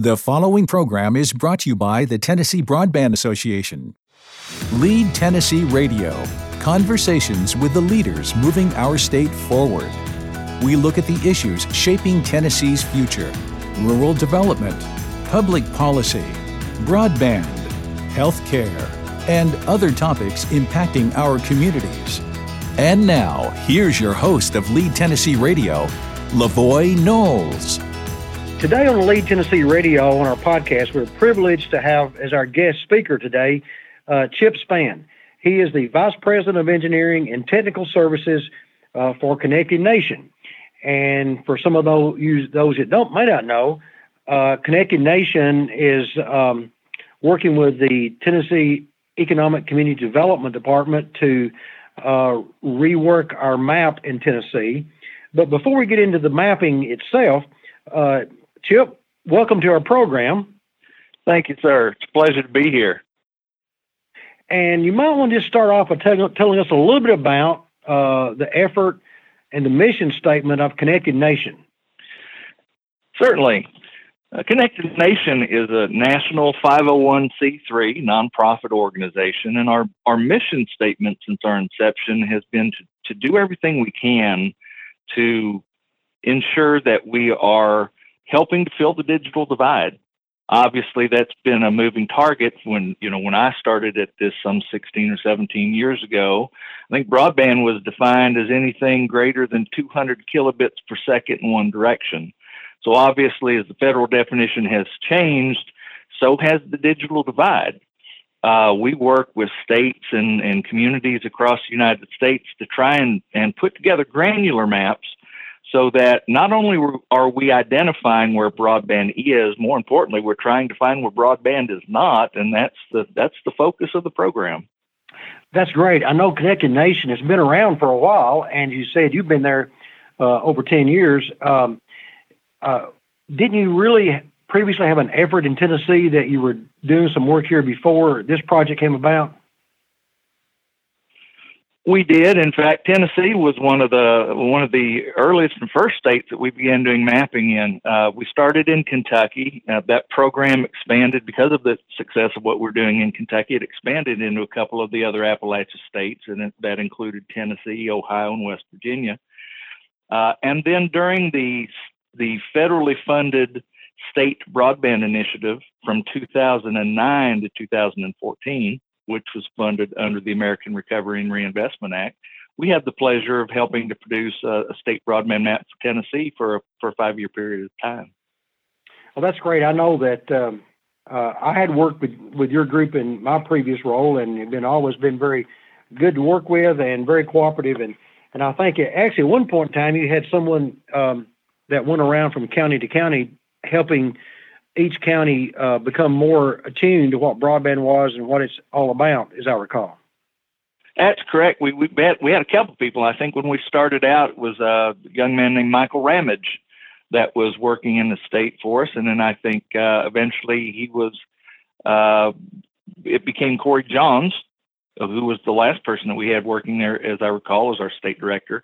The following program is brought to you by the Tennessee Broadband Association. Lead Tennessee Radio Conversations with the leaders moving our state forward. We look at the issues shaping Tennessee's future rural development, public policy, broadband, health care, and other topics impacting our communities. And now, here's your host of Lead Tennessee Radio, Levoy Knowles. Today on Lead Tennessee Radio on our podcast, we're privileged to have as our guest speaker today uh, Chip Spann. He is the Vice President of Engineering and Technical Services uh, for Connected Nation. And for some of those, those that don't may not know, uh, Connected Nation is um, working with the Tennessee Economic Community Development Department to uh, rework our map in Tennessee. But before we get into the mapping itself, uh, Chip, welcome to our program. Thank you, sir. It's a pleasure to be here. And you might want to just start off by tell, telling us a little bit about uh, the effort and the mission statement of Connected Nation. Certainly. Uh, Connected Nation is a national 501c3 nonprofit organization, and our, our mission statement since our inception has been to, to do everything we can to ensure that we are helping to fill the digital divide. Obviously, that's been a moving target. When you know when I started at this some 16 or 17 years ago, I think broadband was defined as anything greater than 200 kilobits per second in one direction. So obviously, as the federal definition has changed, so has the digital divide. Uh, we work with states and, and communities across the United States to try and, and put together granular maps so that not only are we identifying where broadband is, more importantly, we're trying to find where broadband is not, and that's the that's the focus of the program. That's great. I know Connected Nation has been around for a while, and you said you've been there uh, over ten years. Um, uh, didn't you really previously have an effort in Tennessee that you were doing some work here before this project came about? We did. In fact, Tennessee was one of the one of the earliest and first states that we began doing mapping in. Uh, we started in Kentucky. Uh, that program expanded because of the success of what we're doing in Kentucky. It expanded into a couple of the other Appalachian states, and it, that included Tennessee, Ohio, and West Virginia. Uh, and then during the the federally funded state broadband initiative from 2009 to 2014 which was funded under the American Recovery and Reinvestment Act, we had the pleasure of helping to produce a, a state broadband map for Tennessee for a, for a five year period of time. Well, that's great. I know that um, uh, I had worked with, with your group in my previous role, and have been always been very good to work with and very cooperative. And and I think it, actually at one point in time you had someone um, that went around from county to county helping each county uh, become more attuned to what broadband was and what it's all about, as I recall. That's correct. We we met, we had a couple of people. I think when we started out, it was a young man named Michael Ramage that was working in the state for us, and then I think uh, eventually he was. Uh, it became Corey Johns, who was the last person that we had working there, as I recall, as our state director.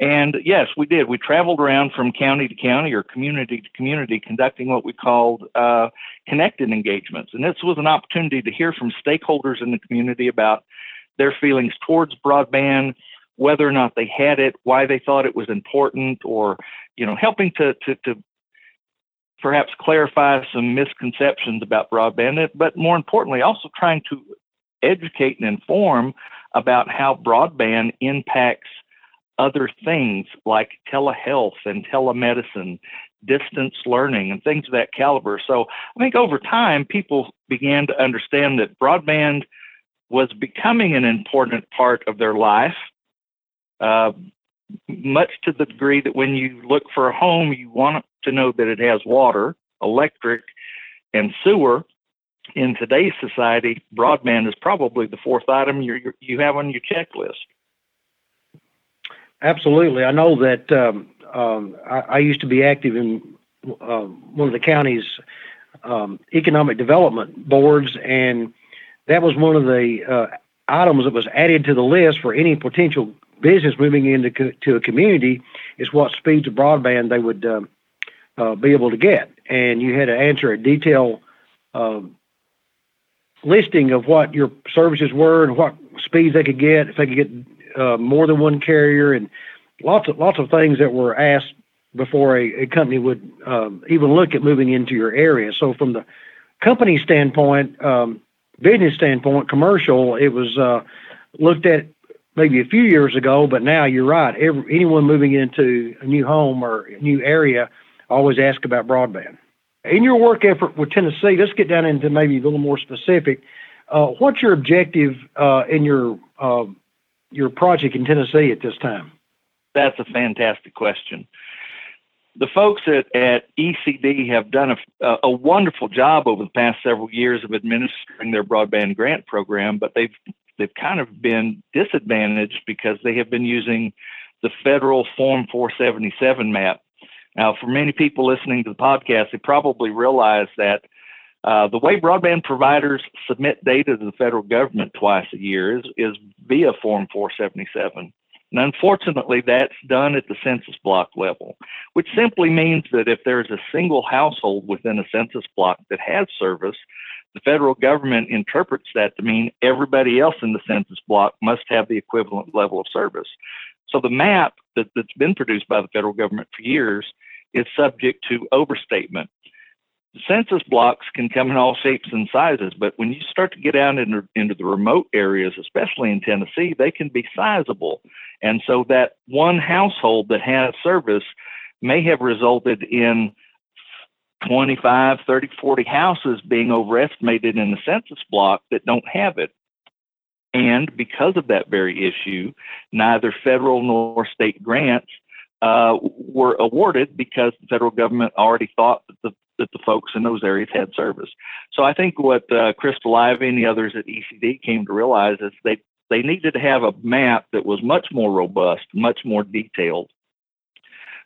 And yes, we did. We traveled around from county to county or community to community, conducting what we called uh, connected engagements. And this was an opportunity to hear from stakeholders in the community about their feelings towards broadband, whether or not they had it, why they thought it was important, or you know, helping to to, to perhaps clarify some misconceptions about broadband, but more importantly, also trying to educate and inform about how broadband impacts other things like telehealth and telemedicine, distance learning, and things of that caliber. So I think over time, people began to understand that broadband was becoming an important part of their life, uh, much to the degree that when you look for a home, you want to know that it has water, electric, and sewer. In today's society, broadband is probably the fourth item you you have on your checklist. Absolutely. I know that um, um, I, I, used to be active in uh, one of the county's um, economic development boards, and that was one of the uh, items that was added to the list for any potential business moving into co- to a community is what speeds of broadband they would um, uh, be able to get. and you had to answer a detailed um, listing of what your services were and what speeds they could get, if they could get uh, more than one carrier, and lots of lots of things that were asked before a, a company would um, even look at moving into your area. So from the company standpoint, um, business standpoint, commercial, it was uh, looked at maybe a few years ago, but now you're right. Every, anyone moving into a new home or new area always ask about broadband. In your work effort with Tennessee, let's get down into maybe a little more specific. Uh, what's your objective uh, in your uh, your project in Tennessee at this time? That's a fantastic question. The folks at, at ECD have done a, a wonderful job over the past several years of administering their broadband grant program, but they've they've kind of been disadvantaged because they have been using the federal Form 477 map now, for many people listening to the podcast, they probably realize that uh, the way broadband providers submit data to the federal government twice a year is, is via Form 477. And unfortunately, that's done at the census block level, which simply means that if there's a single household within a census block that has service, the federal government interprets that to mean everybody else in the census block must have the equivalent level of service. So the map that, that's been produced by the federal government for years is subject to overstatement. Census blocks can come in all shapes and sizes, but when you start to get out into, into the remote areas, especially in Tennessee, they can be sizable. And so that one household that has service may have resulted in 25, 30, 40 houses being overestimated in the census block that don't have it. And because of that very issue, neither federal nor state grants uh, were awarded because the federal government already thought that the that the folks in those areas had service. So I think what uh, Crystal Ivey and the others at ECD came to realize is they they needed to have a map that was much more robust, much more detailed,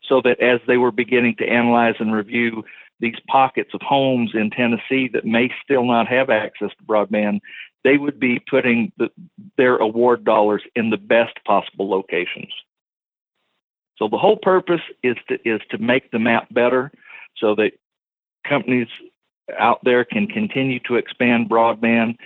so that as they were beginning to analyze and review these pockets of homes in Tennessee that may still not have access to broadband, they would be putting the, their award dollars in the best possible locations. So the whole purpose is to is to make the map better, so that companies out there can continue to expand broadband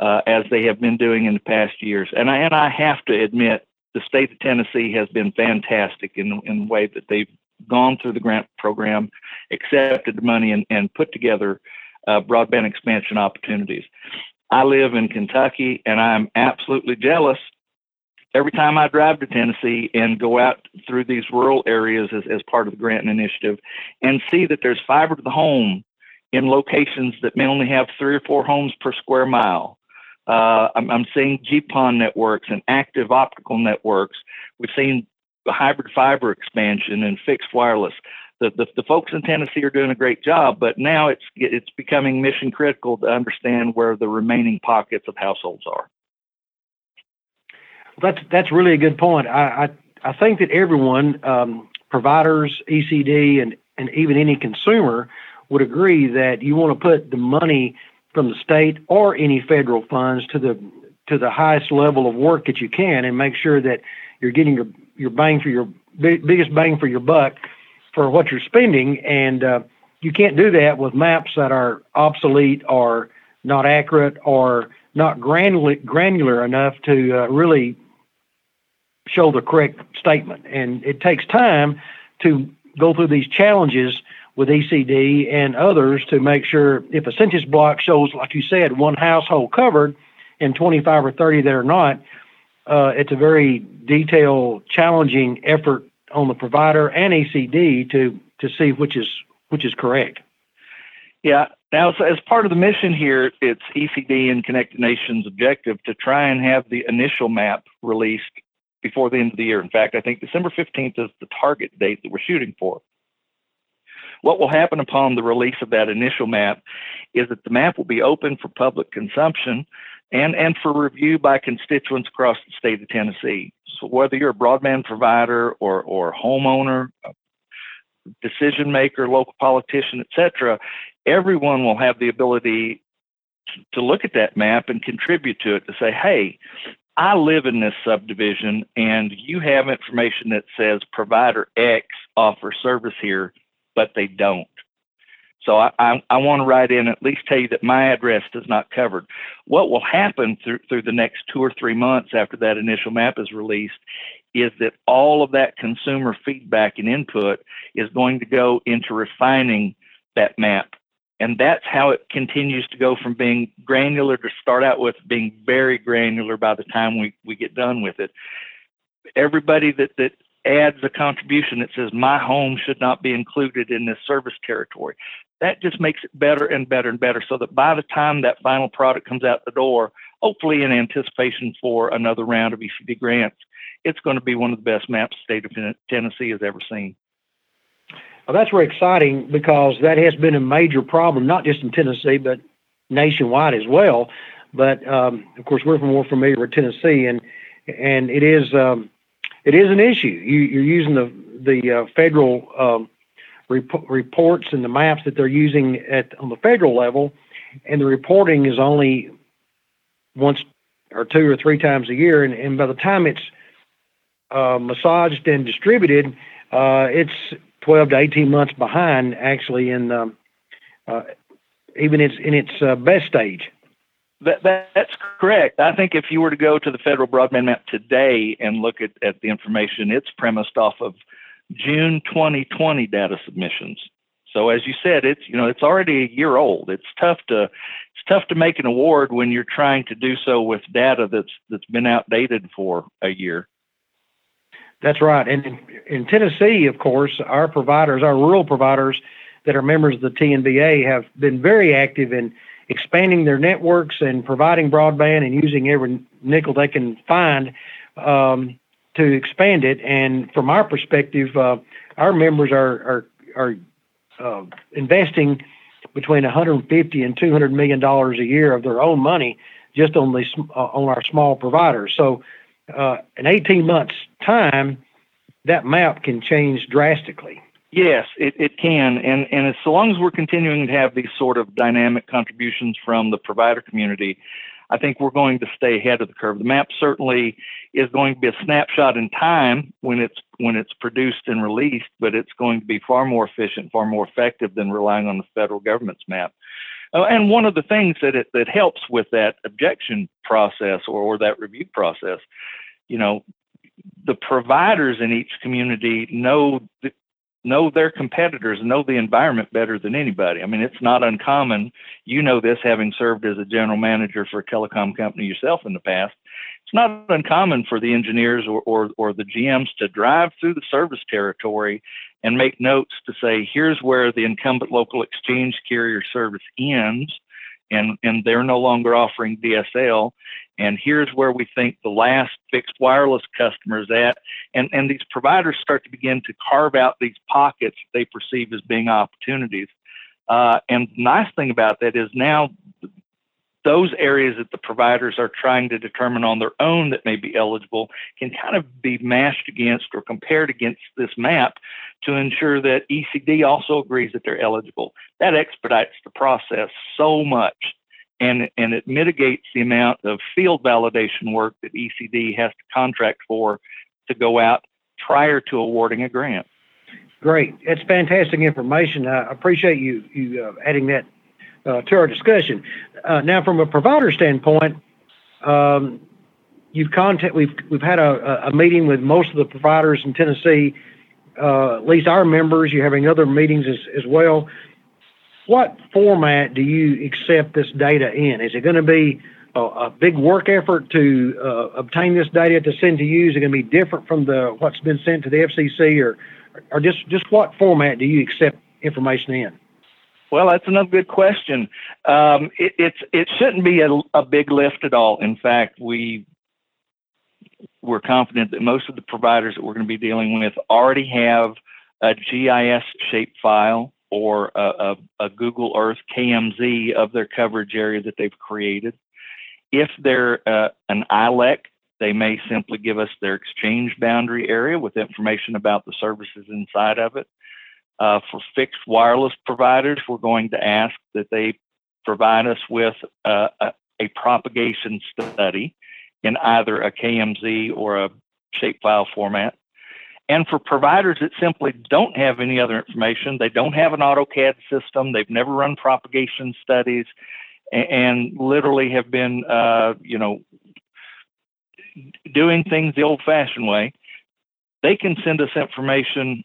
uh, as they have been doing in the past years. And I and I have to admit, the state of Tennessee has been fantastic in in the way that they've gone through the grant program, accepted the money, and, and put together uh, broadband expansion opportunities. I live in Kentucky, and I'm absolutely jealous every time I drive to Tennessee and go out through these rural areas as, as part of the grant initiative and see that there's fiber to the home in locations that may only have three or four homes per square mile. Uh, I'm, I'm seeing GPON networks and active optical networks. We've seen hybrid fiber expansion and fixed wireless. The, the, the, folks in Tennessee are doing a great job, but now it's it's becoming mission critical to understand where the remaining pockets of households are. That's that's really a good point. I I, I think that everyone, um, providers, ECD, and and even any consumer would agree that you want to put the money from the state or any federal funds to the to the highest level of work that you can, and make sure that you're getting your your bang for your big, biggest bang for your buck for what you're spending, and uh, you can't do that with maps that are obsolete or not accurate or not granular, granular enough to uh, really show the correct statement. And it takes time to go through these challenges with ECD and others to make sure if a census block shows, like you said, one household covered and 25 or 30 that are not, uh, it's a very detailed, challenging effort on the provider and ECD to to see which is which is correct. Yeah. Now, as part of the mission here, it's ECD and Connected Nations' objective to try and have the initial map released before the end of the year. In fact, I think December 15th is the target date that we're shooting for. What will happen upon the release of that initial map is that the map will be open for public consumption and, and for review by constituents across the state of Tennessee. So whether you're a broadband provider or, or homeowner, decision maker, local politician, etc., everyone will have the ability to look at that map and contribute to it to say, hey, I live in this subdivision and you have information that says provider X offers service here, but they don't. So I, I, I want to write in at least tell you that my address is not covered. What will happen through, through the next two or three months after that initial map is released is that all of that consumer feedback and input is going to go into refining that map. And that's how it continues to go from being granular to start out with being very granular by the time we, we get done with it. Everybody that, that adds a contribution that says my home should not be included in this service territory that just makes it better and better and better so that by the time that final product comes out the door, hopefully in anticipation for another round of ECD grants, it's going to be one of the best maps the state of Tennessee has ever seen. Well, that's very exciting because that has been a major problem, not just in Tennessee, but nationwide as well. But um, of course, we're more familiar with Tennessee, and and it is um, it is an issue. You, are using the the uh, federal um, rep- reports and the maps that they're using at on the federal level, and the reporting is only once or two or three times a year, and, and by the time it's uh, massaged and distributed, uh, it's 12 to 18 months behind actually in um, uh, even its in its uh, best stage. That, that, that's correct. I think if you were to go to the federal broadband map today and look at, at the information, it's premised off of June 2020 data submissions. So as you said, it's you know it's already a year old. It's tough to it's tough to make an award when you're trying to do so with data that's that's been outdated for a year. That's right. And in, in Tennessee, of course, our providers, our rural providers that are members of the TNBA have been very active in expanding their networks and providing broadband and using every nickel they can find um, to expand it. And from our perspective, uh, our members are are are uh, investing between 150 and 200 million dollars a year of their own money just on the uh, on our small providers. So, uh, in 18 months' time, that map can change drastically. Yes, it, it can, and and as so long as we're continuing to have these sort of dynamic contributions from the provider community, I think we're going to stay ahead of the curve. The map certainly is going to be a snapshot in time when it's when it's produced and released, but it's going to be far more efficient, far more effective than relying on the federal government's map. Uh, and one of the things that it, that helps with that objection process or, or that review process, you know, the providers in each community know know their competitors, know the environment better than anybody. I mean, it's not uncommon. You know this, having served as a general manager for a telecom company yourself in the past. It's not uncommon for the engineers or, or, or the GMs to drive through the service territory and make notes to say, here's where the incumbent local exchange carrier service ends and and they're no longer offering DSL. And here's where we think the last fixed wireless customer is at. And and these providers start to begin to carve out these pockets they perceive as being opportunities. Uh, and the nice thing about that is now those areas that the providers are trying to determine on their own that may be eligible can kind of be mashed against or compared against this map to ensure that ECD also agrees that they're eligible. That expedites the process so much and, and it mitigates the amount of field validation work that ECD has to contract for to go out prior to awarding a grant. Great. That's fantastic information. I appreciate you, you uh, adding that uh, to our discussion. Uh, now, from a provider standpoint, um, you've contact we've we've had a, a meeting with most of the providers in Tennessee, uh, at least our members. You're having other meetings as, as well. What format do you accept this data in? Is it going to be a, a big work effort to uh, obtain this data to send to you? Is it going to be different from the what's been sent to the FCC, or or just just what format do you accept information in? Well, that's another good question. Um, it, it's it shouldn't be a, a big lift at all. In fact, we we're confident that most of the providers that we're going to be dealing with already have a GIS shape file or a, a, a, Google Earth KMZ of their coverage area that they've created. If they're uh, an ILEC, they may simply give us their exchange boundary area with information about the services inside of it. Uh, for fixed wireless providers, we're going to ask that they provide us with uh, a, a, propagation study in either a KMZ or a shapefile format. And for providers that simply don't have any other information, they don't have an AutoCAD system, they've never run propagation studies, and, and literally have been, uh, you know, doing things the old-fashioned way. They can send us information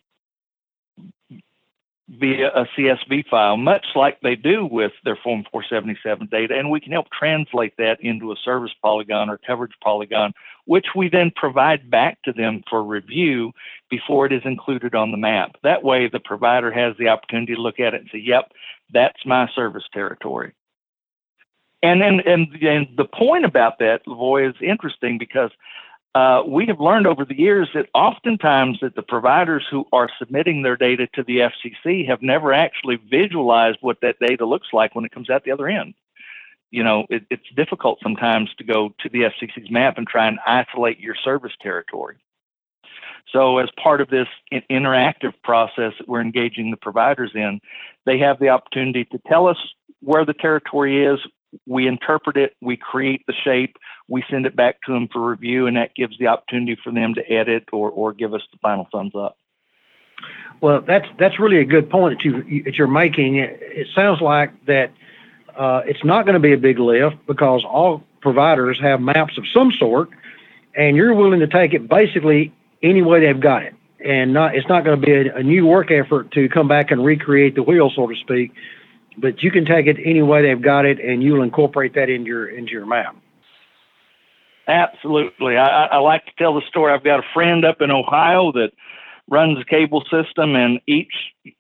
via a CSV file, much like they do with their Form 477 data, and we can help translate that into a service polygon or coverage polygon, which we then provide back to them for review before it is included on the map. That way, the provider has the opportunity to look at it and say, yep, that's my service territory. And, and, and, and the point about that, Levoy, is interesting because uh, we have learned over the years that oftentimes that the providers who are submitting their data to the FCC have never actually visualized what that data looks like when it comes out the other end. You know, it, it's difficult sometimes to go to the FCC's map and try and isolate your service territory. So, as part of this interactive process that we're engaging the providers in, they have the opportunity to tell us where the territory is. We interpret it, we create the shape, we send it back to them for review, and that gives the opportunity for them to edit or, or give us the final thumbs up. Well, that's that's really a good point that you that you're making. It, sounds like that uh, it's not going to be a big lift because all providers have maps of some sort, and you're willing to take it basically any way they've got it, and not it's not going to be a, a new work effort to come back and recreate the wheel, so to speak. But you can take it any way they've got it, and you'll incorporate that into your into your map. Absolutely. I, I like to tell the story. I've got a friend up in Ohio that runs a cable system, and each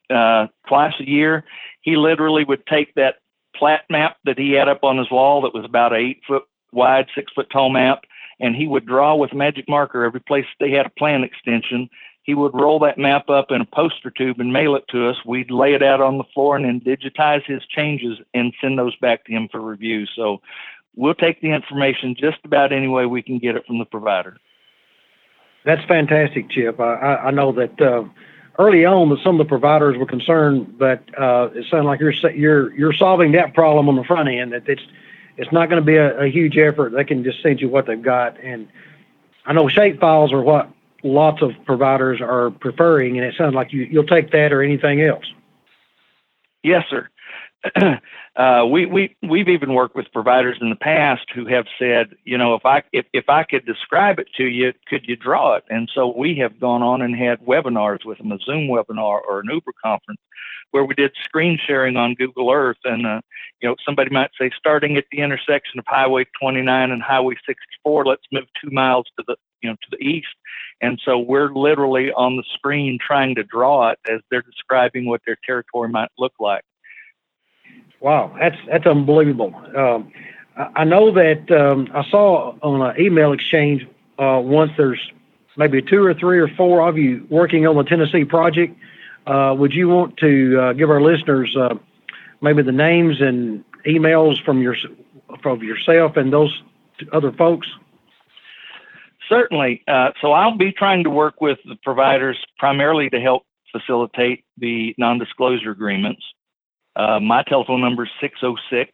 uh, twice a year, he literally would take that plat map that he had up on his wall that was about eight foot wide, six foot tall map, and he would draw with magic marker every place they had a plan extension. He would roll that map up in a poster tube and mail it to us. We'd lay it out on the floor and then digitize his changes and send those back to him for review. So we'll take the information just about any way we can get it from the provider. That's fantastic, Chip. I, I know that uh, early on that some of the providers were concerned, but uh, it sounds like you're you're you're solving that problem on the front end. That it's it's not going to be a, a huge effort. They can just send you what they've got, and I know shape files are what lots of providers are preferring, and it sounds like you you'll take that or anything else. Yes, sir. uh, we we we've even worked with providers in the past who have said, you know, if I if, if I could describe it to you, could you draw it? And so we have gone on and had webinars with them, a Zoom webinar or an Uber conference, where we did screen sharing on Google Earth. And uh, you know, somebody might say, starting at the intersection of Highway 29 and Highway 64, let's move two miles to the you know to the east. And so we're literally on the screen trying to draw it as they're describing what their territory might look like. Wow, that's that's unbelievable. Um, I, know that um, I saw on an email exchange uh, once there's maybe two or three or four of you working on the Tennessee project. Uh, would you want to uh, give our listeners uh, maybe the names and emails from your from yourself and those other folks? Certainly. Uh, so I'll be trying to work with the providers primarily to help facilitate the non-disclosure agreements. Uh, my telephone number is 606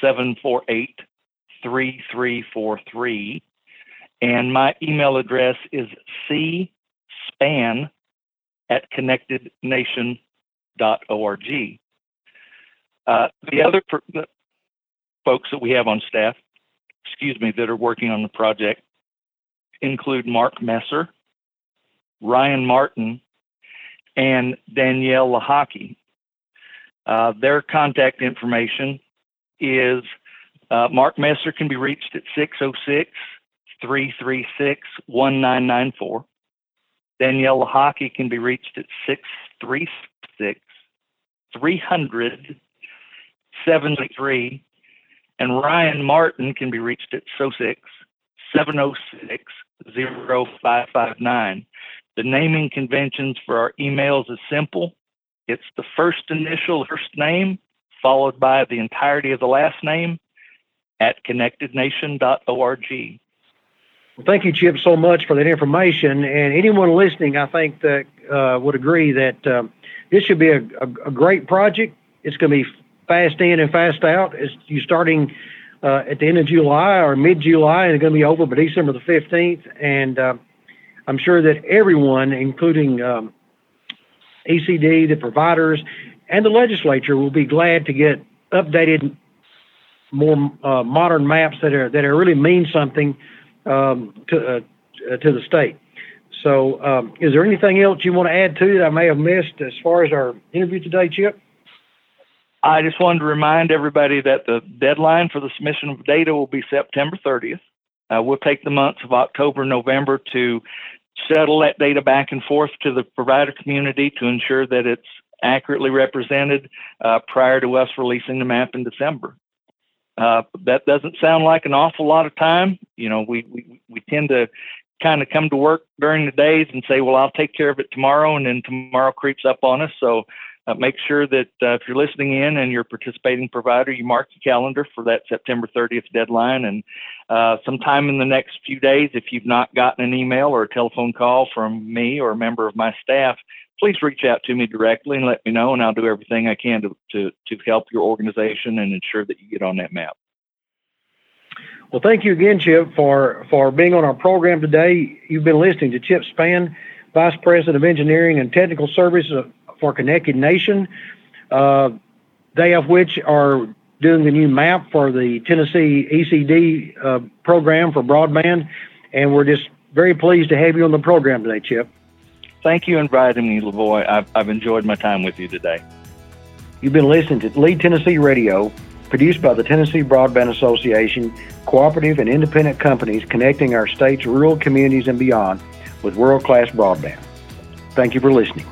748 3343. And my email address is cspan at connectednation.org. Uh, the other the folks that we have on staff, excuse me, that are working on the project include Mark Messer, Ryan Martin, and Danielle Lahaki. Uh, their contact information is uh, Mark Messer can be reached at 606 336 1994. Danielle Hockey can be reached at 636 300 73. And Ryan Martin can be reached at 06 706 0559. The naming conventions for our emails is simple it's the first initial first name followed by the entirety of the last name at connectednation.org. Well, thank you, Chip, so much for that information. And anyone listening, I think that uh, would agree that um, this should be a, a, a, great project. It's going to be fast in and fast out. It's you starting uh, at the end of July or mid July, and it's going to be over by December the 15th. And uh, I'm sure that everyone, including um, ECD, the providers, and the legislature, will be glad to get updated, more uh, modern maps that are that are really mean something um, to uh, to the state. So, um, is there anything else you want to add to that I may have missed as far as our interview today, Chip? I just wanted to remind everybody that the deadline for the submission of data will be September 30th. Uh, we'll take the months of October, November to settle that data back and forth to the provider community to ensure that it's accurately represented uh, prior to us releasing the map in December. Uh, that doesn't sound like an awful lot of time. You know, we, we, we tend to kind of come to work during the days and say, well, I'll take care of it tomorrow. And then tomorrow creeps up on us. So uh, make sure that uh, if you're listening in and you're a participating provider, you mark your calendar for that September 30th deadline. And uh, sometime in the next few days, if you've not gotten an email or a telephone call from me or a member of my staff, please reach out to me directly and let me know, and I'll do everything I can to, to, to help your organization and ensure that you get on that map. Well, thank you again, Chip, for, for being on our program today. You've been listening to Chip Spann, Vice President of Engineering and Technical Services for Connected Nation. Uh, they of which are doing the new map for the Tennessee ECD uh, program for broadband, and we're just very pleased to have you on the program today, Chip. Thank you for inviting me, Levoy. I've, I've enjoyed my time with you today. You've been listening to Lead Tennessee Radio produced by the Tennessee Broadband Association, cooperative and independent companies connecting our state's rural communities and beyond with world class broadband. Thank you for listening.